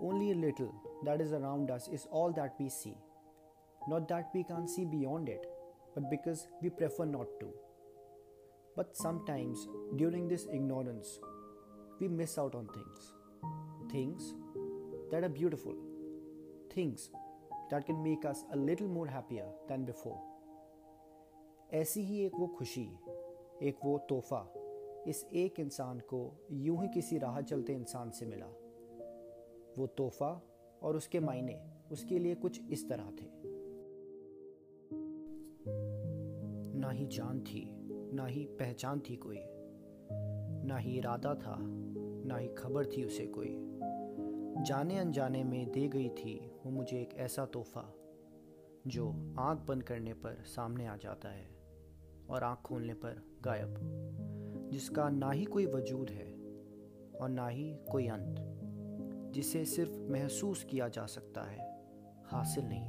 only a little that is around us is all that we see. Not that we can't see beyond it, but because we prefer not to. But sometimes during this ignorance, we miss out on things. Things that are beautiful. Things that can make us a little more happier than before. ऐसी ही एक वो खुशी एक वो तोहफा इस एक इंसान को यूं ही किसी राह चलते इंसान से मिला वो तोहफा और उसके मायने उसके लिए कुछ इस तरह थे। ना ही जान थी, ना ही पहचान थी कोई, ना ही इरादा था, ना ही खबर थी उसे कोई। जाने अनजाने में दे गई थी वो मुझे एक ऐसा तोहफा, जो आँख बंद करने पर सामने आ जाता है और आँख खोलने पर गायब, जिसका ना ही कोई वजूद है और ना ही कोई अंत। जिसे सिर्फ़ महसूस किया जा सकता है, हासिल नहीं।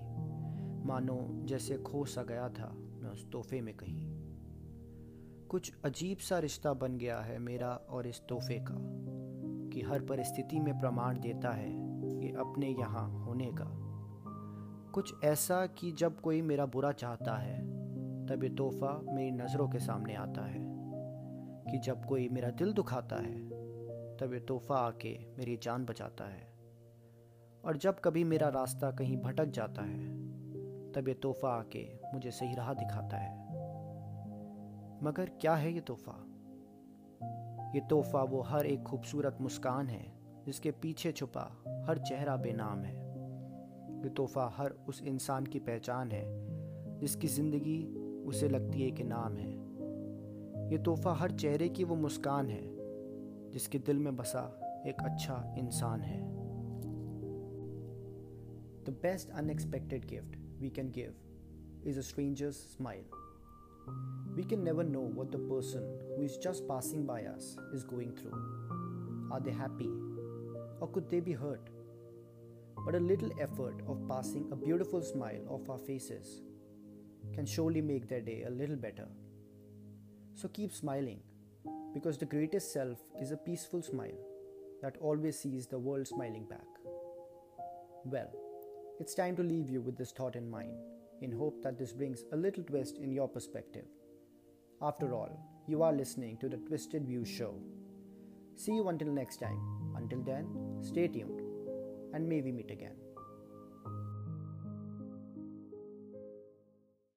मानो जैसे खो सा गया था, मैं उस तोहफे में कहीं। कुछ अजीब सा रिश्ता बन गया है मेरा और इस तोहफे का, कि हर परिस्थिति में प्रमाण देता है कि अपने यहाँ होने का। कुछ ऐसा कि जब कोई मेरा बुरा चाहता है, तब ये तोहफा मेरी नज़रों के सामने आता है, कि जब कोई मेरा दिल दुखाता है तब ये तोहफा आके मेरी जान बचाता है। और जब कभी मेरा रास्ता कहीं भटक जाता है, तब ये तोहफा आके मुझे सही राह दिखाता है। मगर क्या है ये तोहफा? ये तोहफा वो हर एक खूबसूरत मुस्कान है, जिसके पीछे छुपा हर चेहरा बेनाम है। ये तोहफा हर उस इंसान की पहचान है, जिसकी ज़िंदगी उसे लगती है कि नाम है। ये तोहफा हर चेहरे की वो मुस्कान है जिसके दिल में बसा एक अच्छा इंसान है the best unexpected gift we can give is a stranger's smile We can never know what the person who is just passing by us is going through. Are they happy? Or could they be hurt? But a little effort of passing a beautiful smile off our faces can surely make their day a little better. So keep smiling, because the greatest self is a peaceful smile that always sees the world smiling back. Well, it's time to leave you with this thought in mind in hope that this brings a little twist in your perspective. After all, you are listening to the Twisted View Show. See you until next time. Until then, stay tuned and may we meet again.